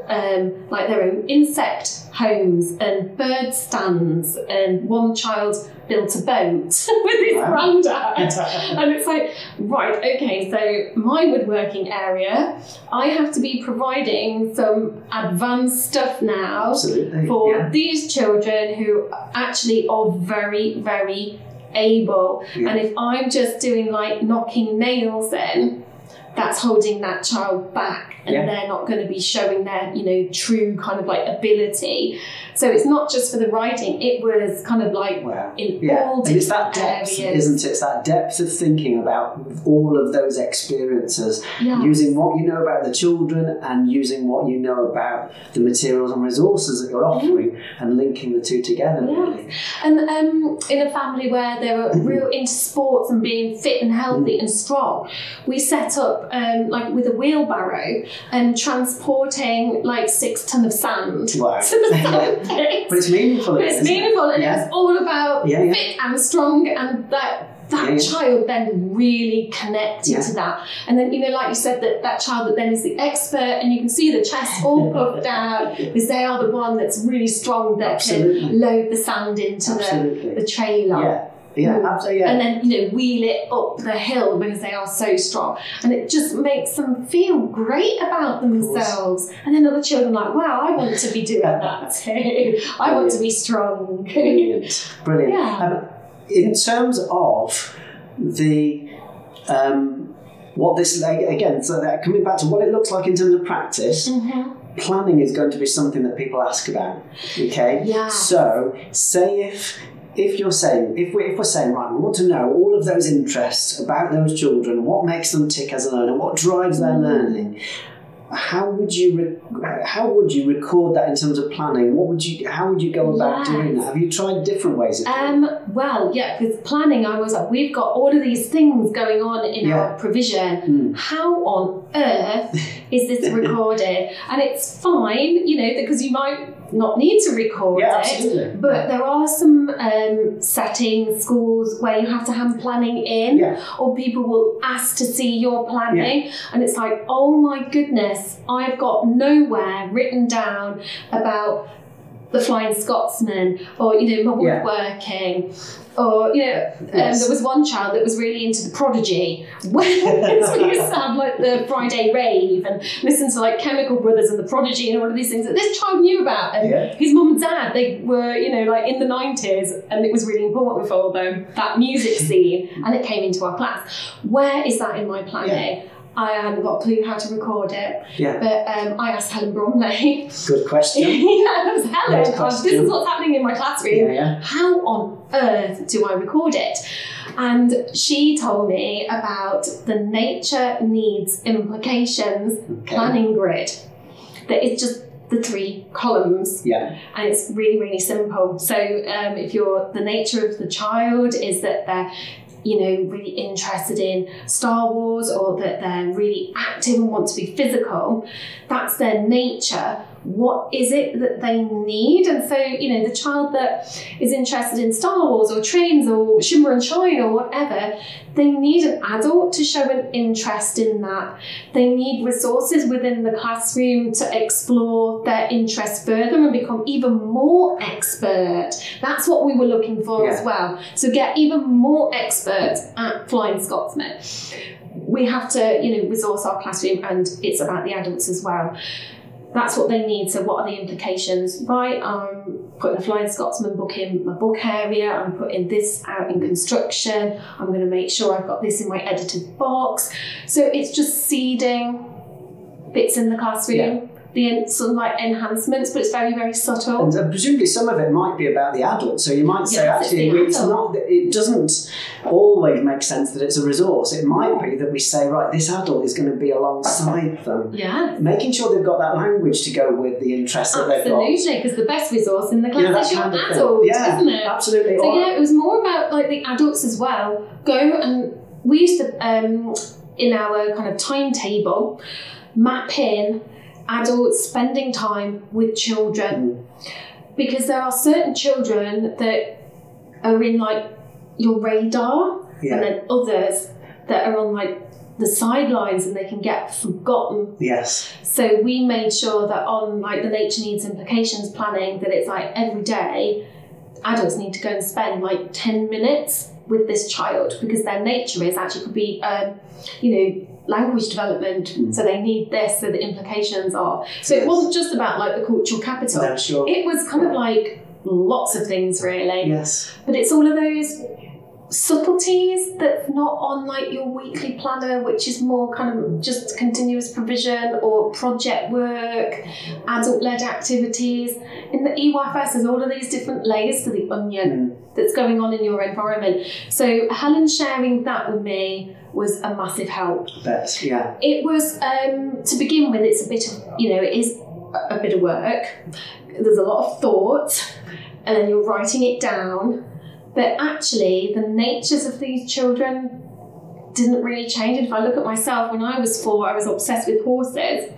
um, like their own insect homes and bird stands. And one child built a boat with his Wow. granddad. and it's like, right, okay, so my woodworking area, I have to be providing some advanced stuff now Absolutely. for yeah. these children who actually are very, very able. Yeah. And if I'm just doing like knocking nails in, that's holding that child back and Yeah. they're not going to be showing their, you know, true kind of like ability. So it's not just for the writing, it was kind of like Wow. in Yeah, all and it's that depth, areas. isn't it? It's that depth of thinking about all of those experiences, Yeah. using what you know about the children and using what you know about the materials and resources that you're offering and linking the two together. Mm-hmm. Yeah. Really, And um, in a family where they were real into sports and being fit and healthy and strong, we set up um, like with a wheelbarrow and transporting like six ton of sand Wow. to the sand pit. but it's meaningful. But it's isn't it? meaningful and Yeah. it's all about Yeah, yeah. fit and strong and that that Yeah, yeah. child then really connected Yeah. to that and then you know like you said that that child that then is the expert and you can see the chest all puffed out because they are the one that's really strong that Absolutely. can load the sand into the, the trailer Yeah. Yeah. Absolutely. Yeah. and then you know wheel it up the hill because they are so strong and it just makes them feel great about themselves and then other children are like wow I want to be doing that too I want to be strong Brilliant. Brilliant. Yeah. Um, in terms of the um, what this again, so that coming back to what it looks like in terms of practice, Mhm. planning is going to be something that people ask about. Okay. Yeah. So say if if you're saying if we're, if we're saying right, we want to know all of those interests about those children, what makes them tick as a learner, what drives their Mm. learning. How would you how would you record that in terms of planning? What would you how would you go about doing that? Have you tried different ways of doing Um, well, yeah, because planning, I was like, we've got all of these things going on in Yeah. our provision. Mm. How on earth is this recorded? and it's fine, you know, because you might not need to record Yeah, it. absolutely. But there are some um, settings, schools where you have to hand planning in, Yeah. or people will ask to see your planning, and it's like, oh my goodness, I've got nowhere written down about the Flying Scotsman, or you know, my Yeah. woodworking. Or you know, um, Yes. there was one child that was really into the Prodigy. When we used to have like the Friday rave and listen to like Chemical Brothers and the Prodigy and all of these things that this child knew about. And Yeah. his mum and dad, they were, you know, like in the 90s, and it was really important for them, that music scene, and it came into our class. Where is that in my plan? planning? I hadn't got a clue how to record it, Yeah. but um, I asked Helen Bromley. Good question. yeah, was Good Helen. This is what's happening in my classroom yeah, yeah. how on earth do I record it? And she told me about the nature needs implications Okay. planning grid. That is just the three columns Yeah. and it's really really simple so um, if you're the nature of the child is that they're you know really interested in star wars or that they're really active and want to be physical that's their nature what is it that they need and so you know the child that is interested in star wars or trains or shimmer and shine or whatever they need an adult to show an interest in that they need resources within the classroom to explore their interest further and become even more expert. That's what we were looking for as well. So get even more expert at Flying Scotsman. We have to, you know, resource our classroom and it's about the adults as well. That's what they need. So, what are the implications? Right, I'm putting a Flying Scotsman book in my book area. I'm putting this out in construction. I'm going to make sure I've got this in my editor's box. So, it's just seeding bits in the classroom. The sort of like enhancements, but it's very very subtle. And uh, presumably some of it might be about the adult. So you might say, Yes, it's actually, it's adult. not. It doesn't always make sense that it's a resource. It might be that we say, right, this adult is going to be alongside them, yeah. making sure they've got that language to go with the interest that they've got. Absolutely, because the best resource in the class You know, that is your adult, Yeah, isn't it? Absolutely. So yeah, it was more about like the adults as well. Go and we used to um, in our kind of timetable map in adults spending time with children because there are certain children that are in like your radar yeah. and then others that are on like the sidelines and they can get forgotten yes. so we made sure that on like the nature needs implications planning that it's like every day adults need to go and spend like 10 minutes with this child because their nature is actually could be um, you know language development mm. so they need this so the implications are so Yes. it wasn't just about like the cultural capital No, sure. it was kind of like lots of things really Yes. but it's all of those subtleties that's not on like your weekly planner, which is more kind of just continuous provision or project work, adult led activities. In the EYFS, there's all of these different layers to the onion mm. that's going on in your environment. So Helen sharing that with me was a massive help. Bet. Yeah. It was um, to begin with. It's a bit of you know it is a a bit of work. There's a lot of thought, and then you're writing it down. But actually, the natures of these children didn't really change. And if I look at myself, when I was four, I was obsessed with horses.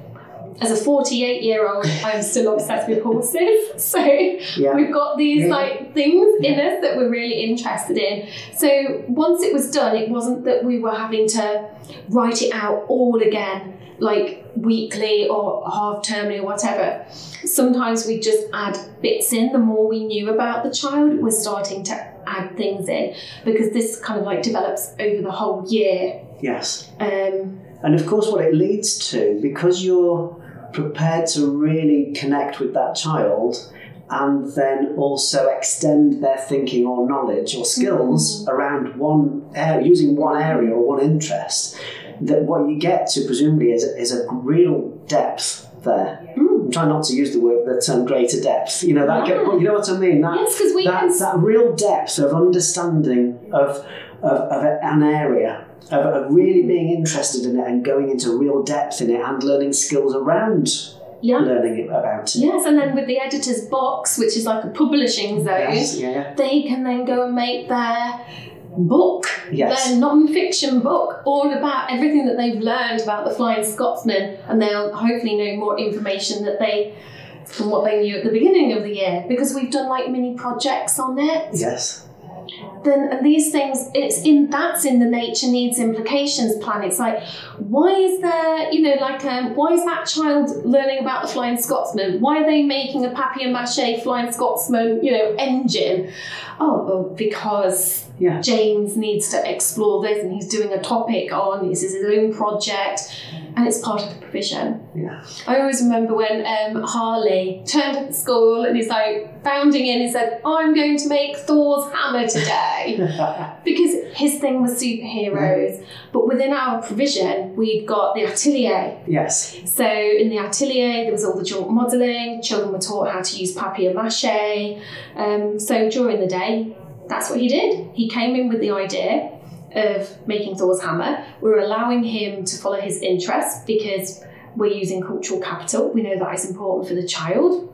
As a 48 year old, I'm still obsessed with horses. So Yeah. we've got these Yeah. like things in us that we're really interested in. So once it was done, it wasn't that we were having to write it out all again, like weekly or half termly or whatever. Sometimes we just add bits in. The more we knew about the child, we're starting to add things in because this kind of like develops over the whole year. Yes. Um, And of course, what it leads to, because you're prepared to really connect with that child and then also extend their thinking or knowledge or skills mm-hmm. around one area, using one area or one interest, that what you get to presumably is, is a real depth there. Hmm. I'm trying not to use the word, the term greater depth. You know that. Yeah. Get, you know what I mean? That, yes, because we that, can that real depth of understanding of, of, of an area, of, of really being interested in it and going into real depth in it and learning skills around yeah. learning about it. Yes, and then with the editor's box, which is like a publishing zone, Yes, yeah, they can then go and make their book, Yes. their non-fiction book, all about everything that they've learned about the Flying Scotsman, and they'll hopefully know more information that they from what they knew at the beginning of the year because we've done like mini projects on it yes, then and these things it's in that's in the nature needs implications plan. It's like why is there you know like um, why is that child learning about the flying scotsman? Why are they making a papier-mâché flying scotsman you know engine? Oh well, because yeah, james needs to explore this and he's doing a topic on this is his own project and it's part of the provision yeah, I always remember when um, Harley turned up at school and he's like bounding in and said, I'm going to make Thor's hammer today. because his thing was superheroes. But within our provision, we'd got the atelier. yes, So in the atelier, there was all the chalk modelling. Children were taught how to use papier mâché. Um, so during the day, that's what he did. He came in with the idea of making Thor's hammer. We're allowing him to follow his interests because we're using cultural capital. We know that is important for the child.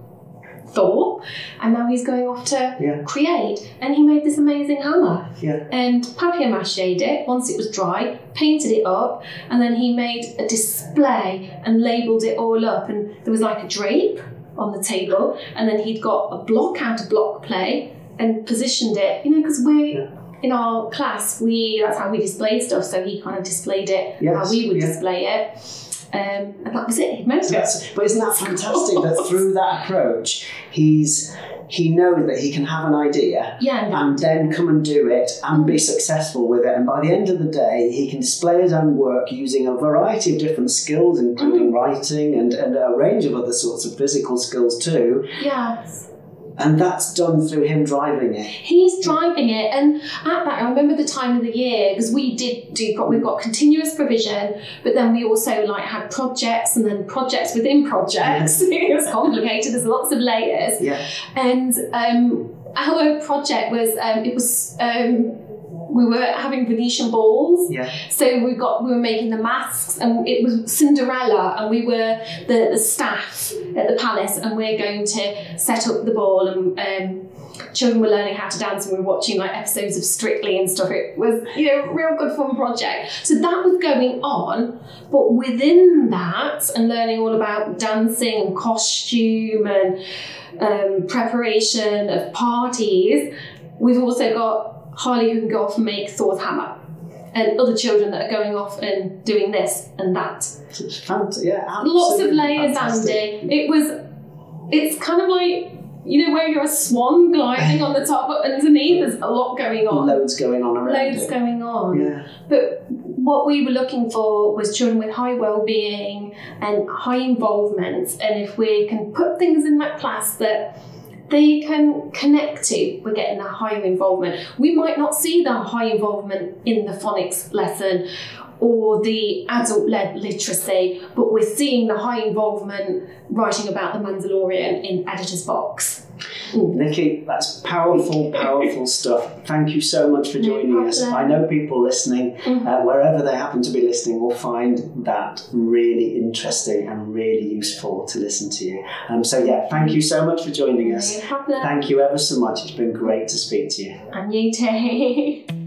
Thor, and now he's going off to Yeah. create, and he made this amazing hammer yeah, and papier mâchéed it once it was dry, painted it up, and then he made a display and labelled it all up. And there was like a drape on the table, and then he'd got a block out of block play and positioned it, you know, because we Yeah. In our class we that's how we display stuff. So he kind of displayed it Yes, how we would yeah. display it, um, and that was it. So it. but isn't that fantastic that through that approach, he's he knows that he can have an idea Yeah, and and then come and do it and be successful with it. And by the end of the day, he can display his own work using a variety of different skills, including writing and, and a range of other sorts of physical skills too. yeah. And that's done through him driving it. He's driving it, and at that, I remember the time of the year because we did do. We've got continuous provision, but then we also like had projects, and then projects within projects. it was complicated. There's lots of layers. Yeah. And um, our project was um, it was. Um, we were having Venetian balls. Yeah. So we got we were making the masks and it was Cinderella and we were the, the staff at the palace and we're going to set up the ball and um, children were learning how to dance and we were watching like episodes of Strictly and stuff. It was, you know, real good fun project. So that was going on, but within that and learning all about dancing and costume and um, preparation of parties, we've also got Harley who can go off and make Thor's hammer. And other children that are going off and doing this and that. It's fantastic. Yeah, Lots of layers, fantastic. Andy. It was, it's kind of like, you know, where you're a swan gliding on the top, but underneath there's a lot going on. Loads going on around Loads it. going on. Yeah. But what we were looking for was children with high well-being and high involvement. And if we can put things in that class that they can connect to, we're getting a higher involvement. We might not see the high involvement in the phonics lesson or the adult-led literacy, but we're seeing the high involvement writing about the Mandalorian in Editor's Box. Nicky, that's powerful, powerful stuff. Thank you so much for No joining us. I know people listening, Mhm. uh, wherever they happen to be listening, will find that really interesting and really useful to listen to you. Um, so, yeah, thank you so much for joining us. No. Thank you ever so much. It's been great to speak to you. And you too.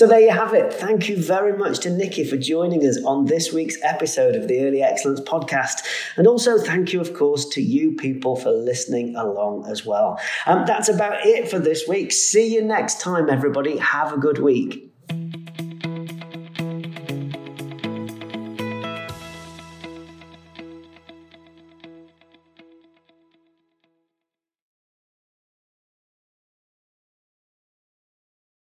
So there you have it. Thank you very much to Nicky for joining us on this week's episode of the Early Excellence Podcast. And also thank you, of course, to you people for listening along as well. Um, that's about it for this week. See you next time, everybody. Have a good week.